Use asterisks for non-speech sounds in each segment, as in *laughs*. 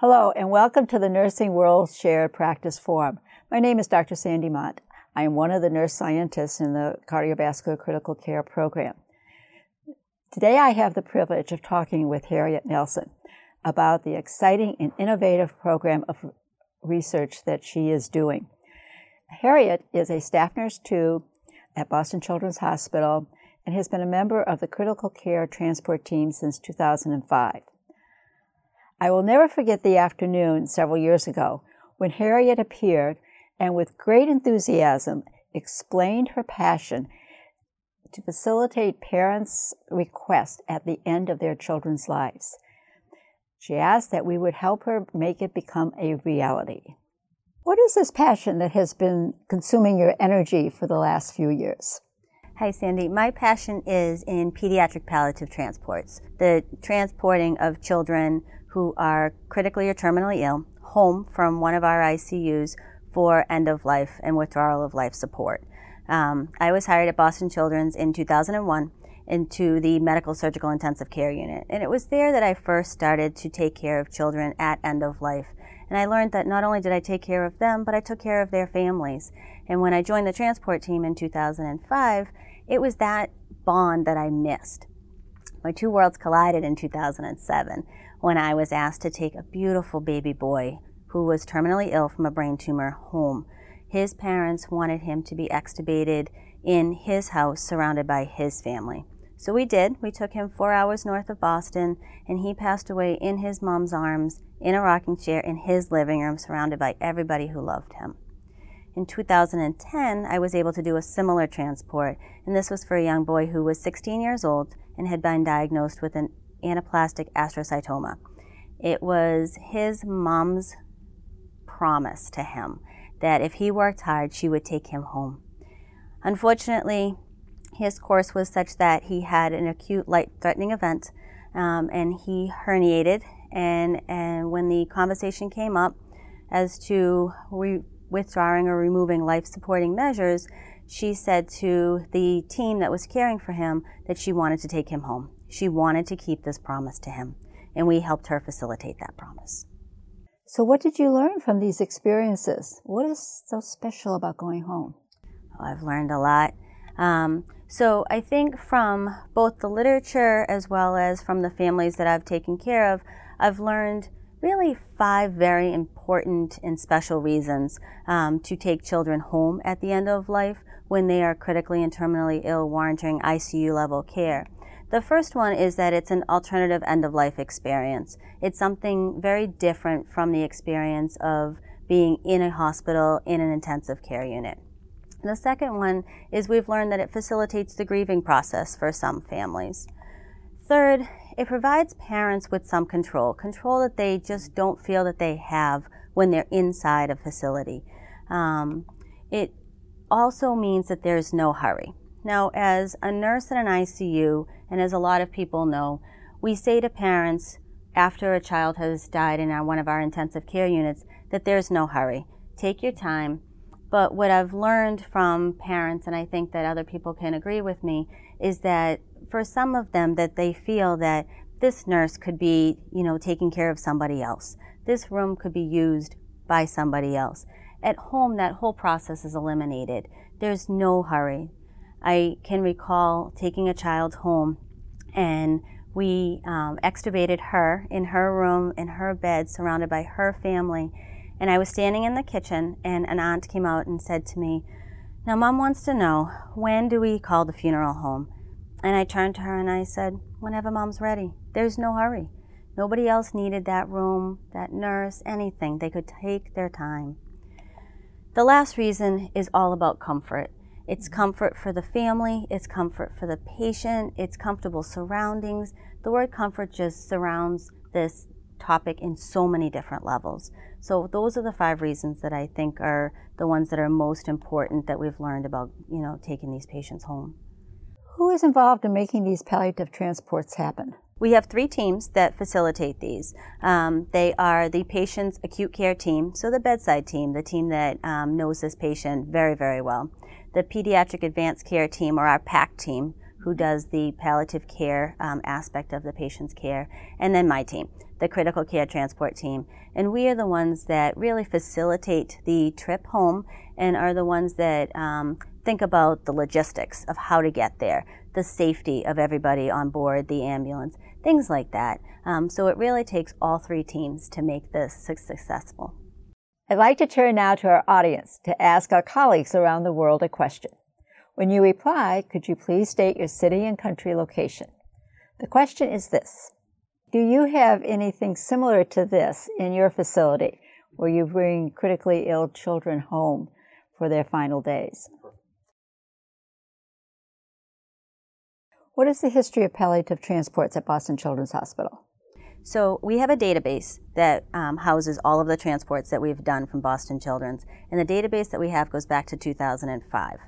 Hello, and welcome to the Nursing World Shared Practice Forum. My name is Dr. Sandy Mott. I am one of the nurse scientists in the cardiovascular critical care program. Today I have the privilege of talking with Harriet Nelson about the exciting and innovative program of research that she is doing. Harriet is a staff nurse too at Boston Children's Hospital and has been a member of the critical care transport team since 2005. I will never forget the afternoon several years ago when Harriet appeared and with great enthusiasm explained her passion to facilitate parents' requests at the end of their children's lives. She asked that we would help her make it become a reality. What is this passion that has been consuming your energy for the last few years? Hi, Sandy. My passion is in pediatric palliative transports, the transporting of children who are critically or terminally ill home from one of our ICUs for end of life and withdrawal of life support. Um, I was hired at Boston Children's in 2001 into the medical surgical intensive care unit. And it was there that I first started to take care of children at end of life. And I learned that not only did I take care of them, but I took care of their families. And when I joined the transport team in 2005, it was that bond that I missed. My two worlds collided in 2007 when I was asked to take a beautiful baby boy who was terminally ill from a brain tumor home. His parents wanted him to be extubated in his house surrounded by his family. So we did. We took him four hours north of Boston, and he passed away in his mom's arms in a rocking chair in his living room, surrounded by everybody who loved him. In 2010, I was able to do a similar transport, and this was for a young boy who was 16 years old and had been diagnosed with an anaplastic astrocytoma. It was his mom's promise to him that if he worked hard, she would take him home. Unfortunately, his course was such that he had an acute life threatening event um, and he herniated. And, and when the conversation came up as to re- withdrawing or removing life supporting measures, she said to the team that was caring for him that she wanted to take him home. She wanted to keep this promise to him, and we helped her facilitate that promise. So, what did you learn from these experiences? What is so special about going home? Oh, I've learned a lot. Um, so, I think from both the literature as well as from the families that I've taken care of, I've learned really five very important and special reasons um, to take children home at the end of life when they are critically and terminally ill, warranting ICU level care. The first one is that it's an alternative end of life experience. It's something very different from the experience of being in a hospital in an intensive care unit. The second one is we've learned that it facilitates the grieving process for some families. Third, it provides parents with some control, control that they just don't feel that they have when they're inside a facility. Um, it also means that there's no hurry. Now, as a nurse in an ICU, and as a lot of people know, we say to parents after a child has died in our, one of our intensive care units that there's no hurry. Take your time. But what I've learned from parents, and I think that other people can agree with me, is that for some of them that they feel that this nurse could be, you know, taking care of somebody else. This room could be used by somebody else. At home, that whole process is eliminated. There's no hurry. I can recall taking a child home and we um, extubated her in her room, in her bed, surrounded by her family. And I was standing in the kitchen, and an aunt came out and said to me, Now, mom wants to know, when do we call the funeral home? And I turned to her and I said, Whenever mom's ready. There's no hurry. Nobody else needed that room, that nurse, anything. They could take their time. The last reason is all about comfort. It's comfort for the family, it's comfort for the patient, it's comfortable surroundings. The word comfort just surrounds this topic in so many different levels. So those are the five reasons that I think are the ones that are most important that we've learned about, you know, taking these patients home. Who is involved in making these palliative transports happen? We have three teams that facilitate these. Um, they are the patient's acute care team, so the bedside team, the team that um, knows this patient very, very well. The pediatric advanced care team, or our PAC team, who does the palliative care um, aspect of the patient's care, and then my team, the critical care transport team. And we are the ones that really facilitate the trip home and are the ones that um, think about the logistics of how to get there, the safety of everybody on board the ambulance, things like that. Um, so it really takes all three teams to make this successful. I'd like to turn now to our audience to ask our colleagues around the world a question. When you reply, could you please state your city and country location? The question is this Do you have anything similar to this in your facility where you bring critically ill children home for their final days? What is the history of palliative transports at Boston Children's Hospital? So we have a database that um, houses all of the transports that we've done from Boston Children's, and the database that we have goes back to 2005.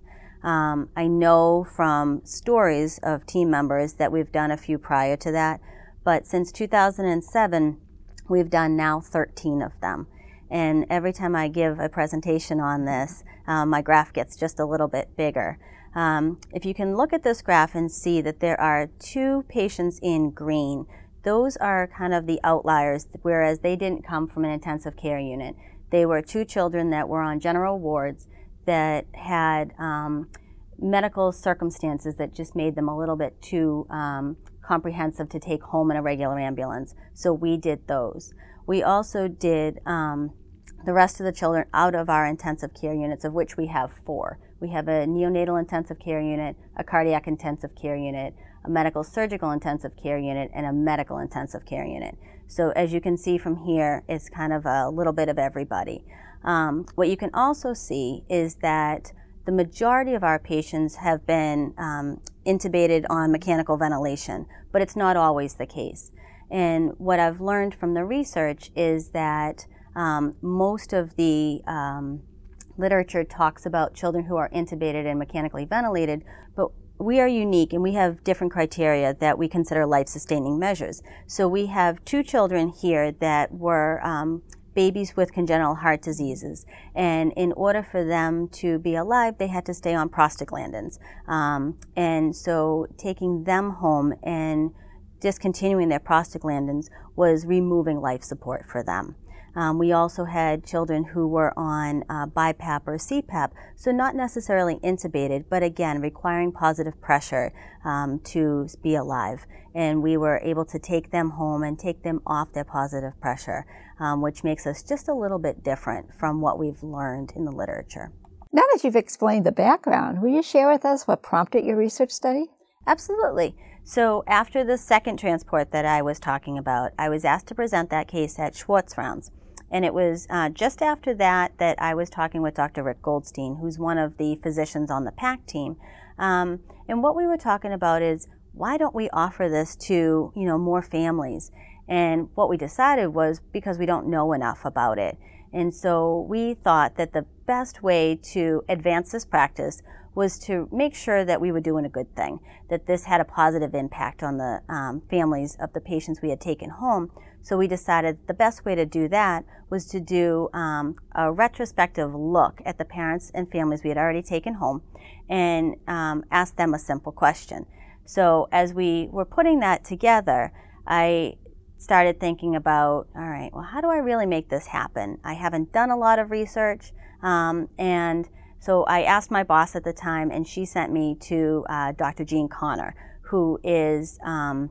Um, I know from stories of team members that we've done a few prior to that, but since 2007, we've done now 13 of them. And every time I give a presentation on this, um, my graph gets just a little bit bigger. Um, if you can look at this graph and see that there are two patients in green, those are kind of the outliers, whereas they didn't come from an intensive care unit. They were two children that were on general wards that had um, medical circumstances that just made them a little bit too um, comprehensive to take home in a regular ambulance. So we did those. We also did um, the rest of the children out of our intensive care units, of which we have four. We have a neonatal intensive care unit, a cardiac intensive care unit, a medical surgical intensive care unit, and a medical intensive care unit. So as you can see from here, it's kind of a little bit of everybody. Um, what you can also see is that the majority of our patients have been um, intubated on mechanical ventilation, but it's not always the case. And what I've learned from the research is that um, most of the um, literature talks about children who are intubated and mechanically ventilated, but we are unique and we have different criteria that we consider life sustaining measures. So we have two children here that were um, babies with congenital heart diseases. And in order for them to be alive, they had to stay on prostaglandins. Um, and so taking them home and discontinuing their prostaglandins was removing life support for them. Um, we also had children who were on uh, BiPAP or CPAP, so not necessarily intubated, but again, requiring positive pressure um, to be alive. And we were able to take them home and take them off their positive pressure, um, which makes us just a little bit different from what we've learned in the literature. Now that you've explained the background, will you share with us what prompted your research study? Absolutely. So, after the second transport that I was talking about, I was asked to present that case at Schwartz rounds. And it was uh, just after that that I was talking with Dr. Rick Goldstein, who's one of the physicians on the PAC team. Um, and what we were talking about is why don't we offer this to you know more families? And what we decided was because we don't know enough about it. And so we thought that the best way to advance this practice was to make sure that we were doing a good thing, that this had a positive impact on the um, families of the patients we had taken home. So we decided the best way to do that was to do um, a retrospective look at the parents and families we had already taken home and um, ask them a simple question. So as we were putting that together, I started thinking about all right, well, how do I really make this happen? I haven't done a lot of research, um, and so I asked my boss at the time, and she sent me to uh, Dr. Jean Connor, who is um,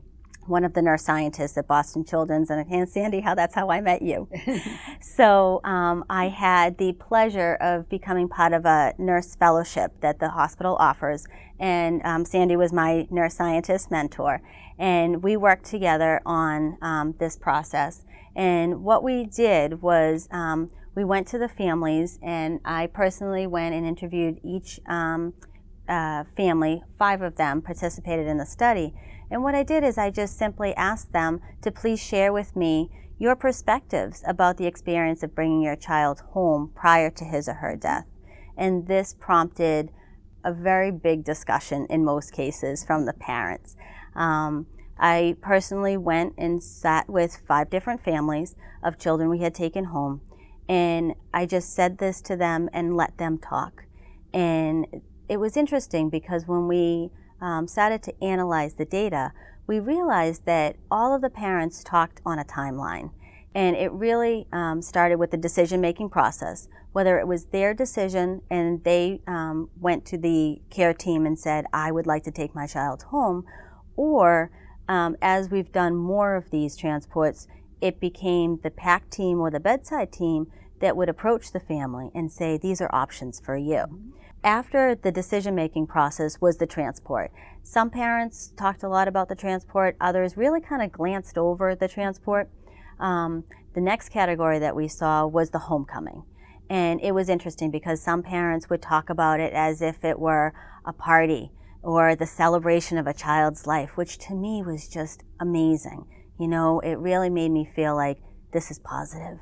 one of the nurse scientists at Boston Children's. And, and Sandy, how that's how I met you. *laughs* so um, I had the pleasure of becoming part of a nurse fellowship that the hospital offers. And um, Sandy was my nurse scientist mentor. And we worked together on um, this process. And what we did was um, we went to the families, and I personally went and interviewed each um, uh, family. Five of them participated in the study, And what I did is I just simply asked them to please share with me your perspectives about the experience of bringing your child home prior to his or her death. And this prompted a very big discussion in most cases from the parents. Um, I personally went and sat with five different families of children we had taken home, and I just said this to them and let them talk. And it was interesting because when we um, started to analyze the data, we realized that all of the parents talked on a timeline. And it really um, started with the decision making process, whether it was their decision and they um, went to the care team and said, I would like to take my child home, or um, as we've done more of these transports, it became the PAC team or the bedside team that would approach the family and say, These are options for you. After the decision making process was the transport. Some parents talked a lot about the transport, others really kind of glanced over the transport. Um, the next category that we saw was the homecoming. And it was interesting because some parents would talk about it as if it were a party or the celebration of a child's life, which to me was just amazing. You know, it really made me feel like this is positive.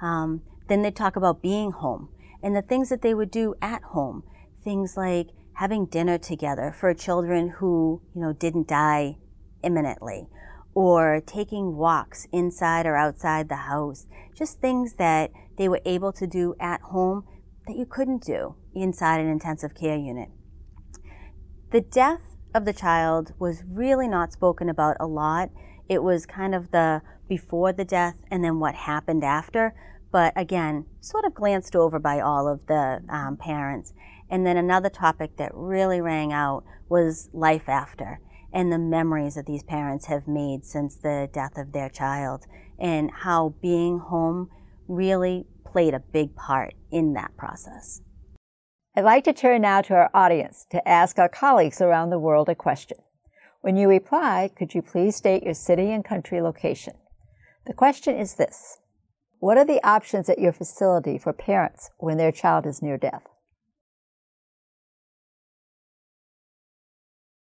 Um, then they talk about being home and the things that they would do at home. Things like having dinner together for children who, you know, didn't die imminently or taking walks inside or outside the house. Just things that they were able to do at home that you couldn't do inside an intensive care unit. The death of the child was really not spoken about a lot. It was kind of the before the death and then what happened after, but again, sort of glanced over by all of the um, parents. And then another topic that really rang out was life after and the memories that these parents have made since the death of their child and how being home really played a big part in that process. I'd like to turn now to our audience to ask our colleagues around the world a question. When you reply, could you please state your city and country location? The question is this What are the options at your facility for parents when their child is near death?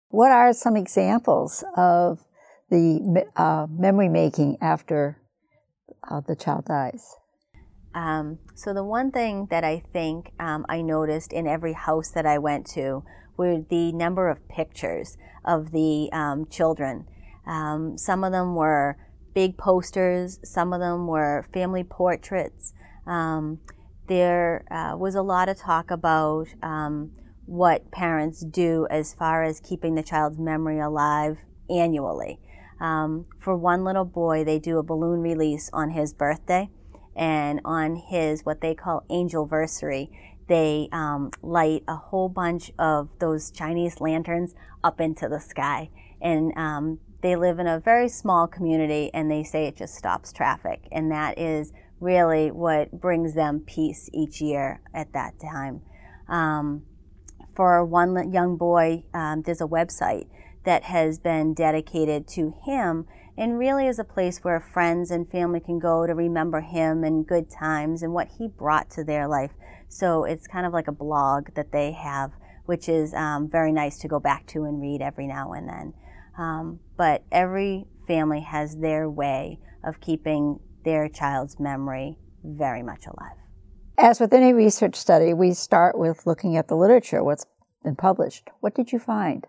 What are some examples of the uh, memory making after uh, the child dies? Um, so the one thing that I think um, I noticed in every house that I went to were the number of pictures of the um, children. Um, some of them were big posters. Some of them were family portraits. Um, there uh, was a lot of talk about um, what parents do as far as keeping the child's memory alive annually. for one little boy, they do a balloon release on his birthday and on his what they call angel versary they um, light a whole bunch of those chinese lanterns up into the sky and um, they live in a very small community and they say it just stops traffic and that is really what brings them peace each year at that time um, for one young boy um, there's a website that has been dedicated to him and really is a place where friends and family can go to remember him and good times and what he brought to their life. So it's kind of like a blog that they have, which is um, very nice to go back to and read every now and then. Um, but every family has their way of keeping their child's memory very much alive. As with any research study, we start with looking at the literature, what's been published. What did you find?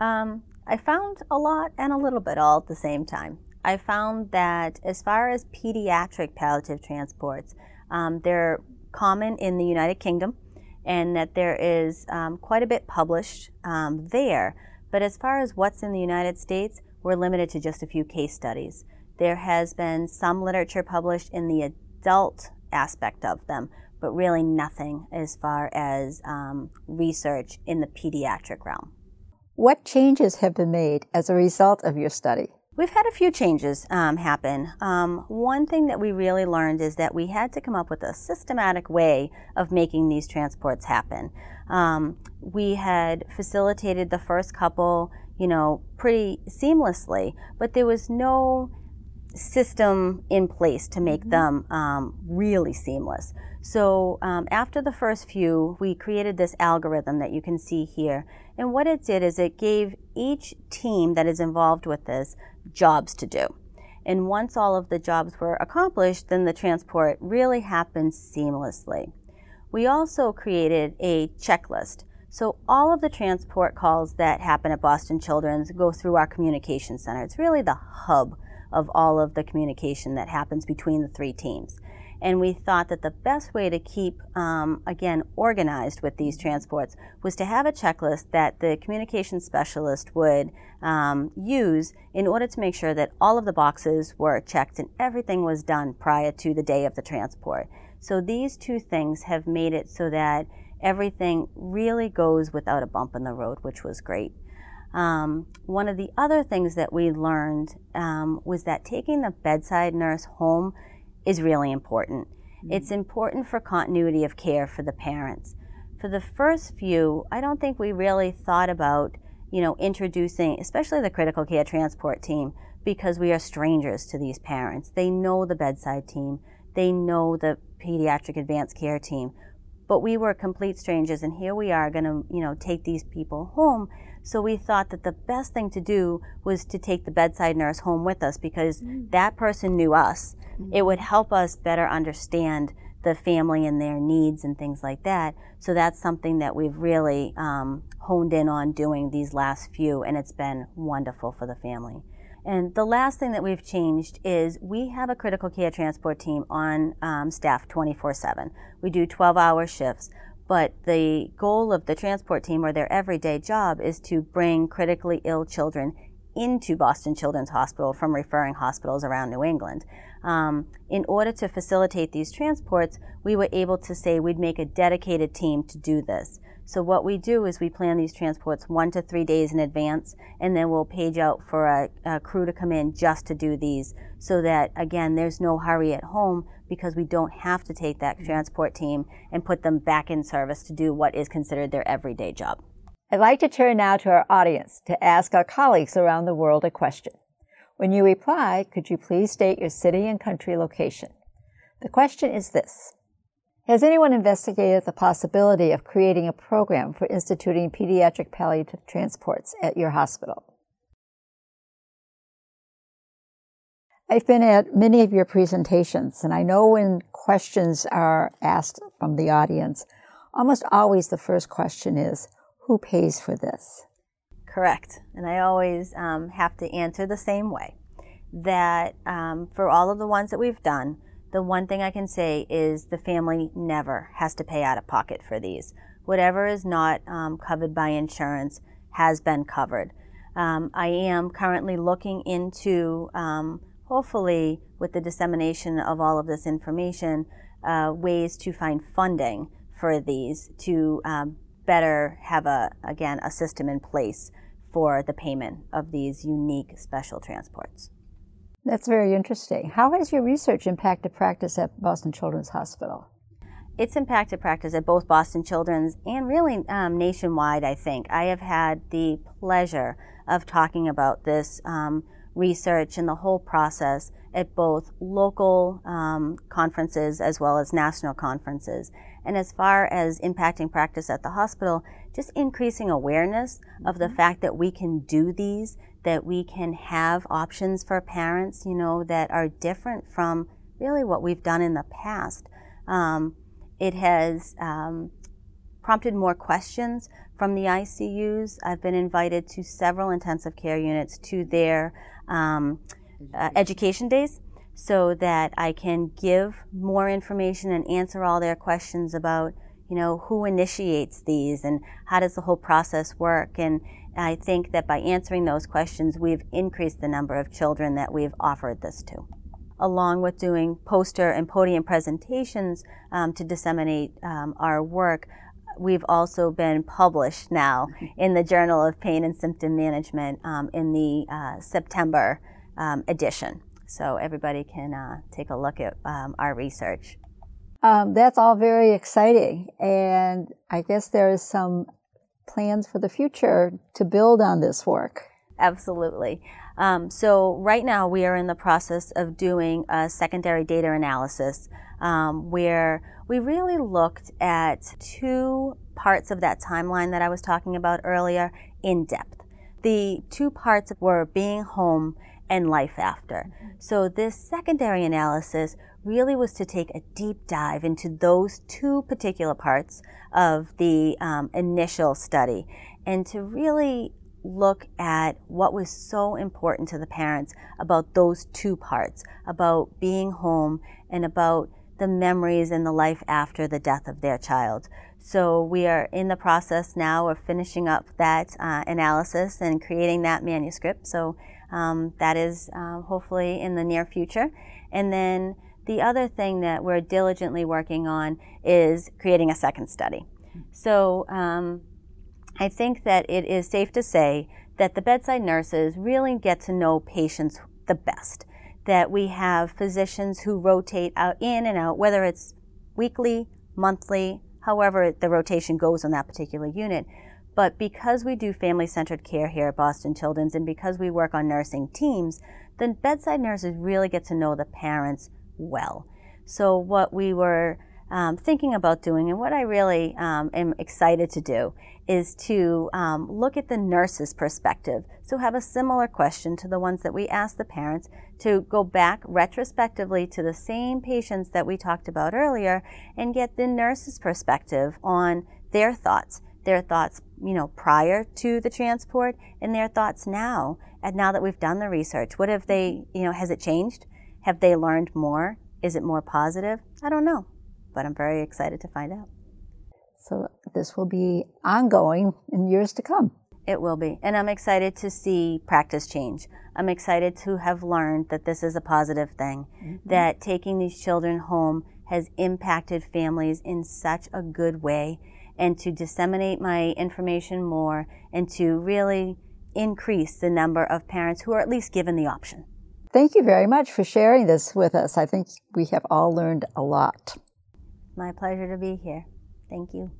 Um, I found a lot and a little bit all at the same time. I found that as far as pediatric palliative transports, um, they're common in the United Kingdom and that there is um, quite a bit published um, there. But as far as what's in the United States, we're limited to just a few case studies. There has been some literature published in the adult aspect of them, but really nothing as far as um, research in the pediatric realm. What changes have been made as a result of your study? We've had a few changes um, happen. Um, one thing that we really learned is that we had to come up with a systematic way of making these transports happen. Um, we had facilitated the first couple, you know, pretty seamlessly, but there was no system in place to make mm-hmm. them um, really seamless. So um, after the first few, we created this algorithm that you can see here. And what it did is it gave each team that is involved with this jobs to do. And once all of the jobs were accomplished, then the transport really happened seamlessly. We also created a checklist. So all of the transport calls that happen at Boston Children's go through our communication center. It's really the hub of all of the communication that happens between the three teams. And we thought that the best way to keep, um, again, organized with these transports was to have a checklist that the communication specialist would um, use in order to make sure that all of the boxes were checked and everything was done prior to the day of the transport. So these two things have made it so that everything really goes without a bump in the road, which was great. Um, one of the other things that we learned um, was that taking the bedside nurse home is really important. Mm-hmm. It's important for continuity of care for the parents. For the first few, I don't think we really thought about, you know, introducing, especially the critical care transport team, because we are strangers to these parents. They know the bedside team, they know the pediatric advanced care team, but we were complete strangers, and here we are going to, you know, take these people home. So we thought that the best thing to do was to take the bedside nurse home with us because mm. that person knew us. Mm. It would help us better understand the family and their needs and things like that. So that's something that we've really um, honed in on doing these last few, and it's been wonderful for the family. And the last thing that we've changed is we have a critical care transport team on um, staff 24 7. We do 12 hour shifts. But the goal of the transport team or their everyday job is to bring critically ill children into Boston Children's Hospital from referring hospitals around New England. Um, in order to facilitate these transports, we were able to say we'd make a dedicated team to do this. So what we do is we plan these transports one to three days in advance, and then we'll page out for a, a, crew to come in just to do these, so that again, there's no hurry at home because we don't have to take that transport team and put them back in service to do what is considered their everyday job. I'd like to turn now to our audience to ask our colleagues around the world a question. When you reply, could you please state your city and country location? The question is this has anyone investigated the possibility of creating a program for instituting pediatric palliative transports at your hospital? I've been at many of your presentations, and I know when questions are asked from the audience, almost always the first question is who pays for this? Correct. And I always um, have to answer the same way that um, for all of the ones that we've done, the one thing I can say is the family never has to pay out of pocket for these. Whatever is not um, covered by insurance has been covered. Um, I am currently looking into, um, hopefully, with the dissemination of all of this information, uh, ways to find funding for these to um, better have a again a system in place for the payment of these unique special transports. That's very interesting. How has your research impacted practice at Boston Children's Hospital? It's impacted practice at both Boston Children's and really um, nationwide, I think. I have had the pleasure of talking about this um, research and the whole process at both local um, conferences as well as national conferences. And as far as impacting practice at the hospital, just increasing awareness of the mm-hmm. fact that we can do these, that we can have options for parents, you know, that are different from really what we've done in the past. Um, it has um, prompted more questions from the ICUs. I've been invited to several intensive care units to their um, uh, education days so that I can give more information and answer all their questions about, you know, who initiates these and how does the whole process work. And I think that by answering those questions, we've increased the number of children that we've offered this to. Along with doing poster and podium presentations um, to disseminate um, our work, we've also been published now in the Journal of Pain and Symptom Management um, in the uh, September um, edition. So everybody can uh, take a look at um, our research. Um, that's all very exciting, and I guess there is some plans for the future to build on this work. Absolutely. Um, so right now we are in the process of doing a secondary data analysis um, where we really looked at two parts of that timeline that I was talking about earlier in depth. the two parts were being home and life after. So this secondary analysis really was to take a deep dive into those two particular parts of the um, initial study and to really look at what was so important to the parents about those two parts about being home and about the memories and the life after the death of their child. So we are in the process now of finishing up that uh, analysis and creating that manuscript. So um, that is uh, hopefully in the near future. And then the other thing that we're diligently working on is creating a second study. So um, I think that it is safe to say that the bedside nurses really get to know patients the best. That we have physicians who rotate out in and out, whether it's weekly, monthly, however the rotation goes on that particular unit. But because we do family centered care here at Boston Children's and because we work on nursing teams, the bedside nurses really get to know the parents well. So, what we were um, thinking about doing, and what I really um, am excited to do, is to um, look at the nurse's perspective. So, have a similar question to the ones that we asked the parents to go back retrospectively to the same patients that we talked about earlier and get the nurse's perspective on their thoughts. Their thoughts, you know, prior to the transport and their thoughts now. And now that we've done the research, what have they, you know, has it changed? Have they learned more? Is it more positive? I don't know but I'm very excited to find out. So this will be ongoing in years to come. It will be. And I'm excited to see practice change. I'm excited to have learned that this is a positive thing, mm-hmm. that taking these children home has impacted families in such a good way, and to disseminate my information more and to really increase the number of parents who are at least given the option. Thank you very much for sharing this with us. I think we have all learned a lot. My pleasure to be here. Thank you.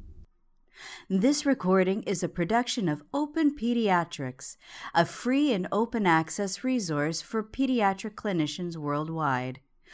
This recording is a production of Open Pediatrics, a free and open access resource for pediatric clinicians worldwide.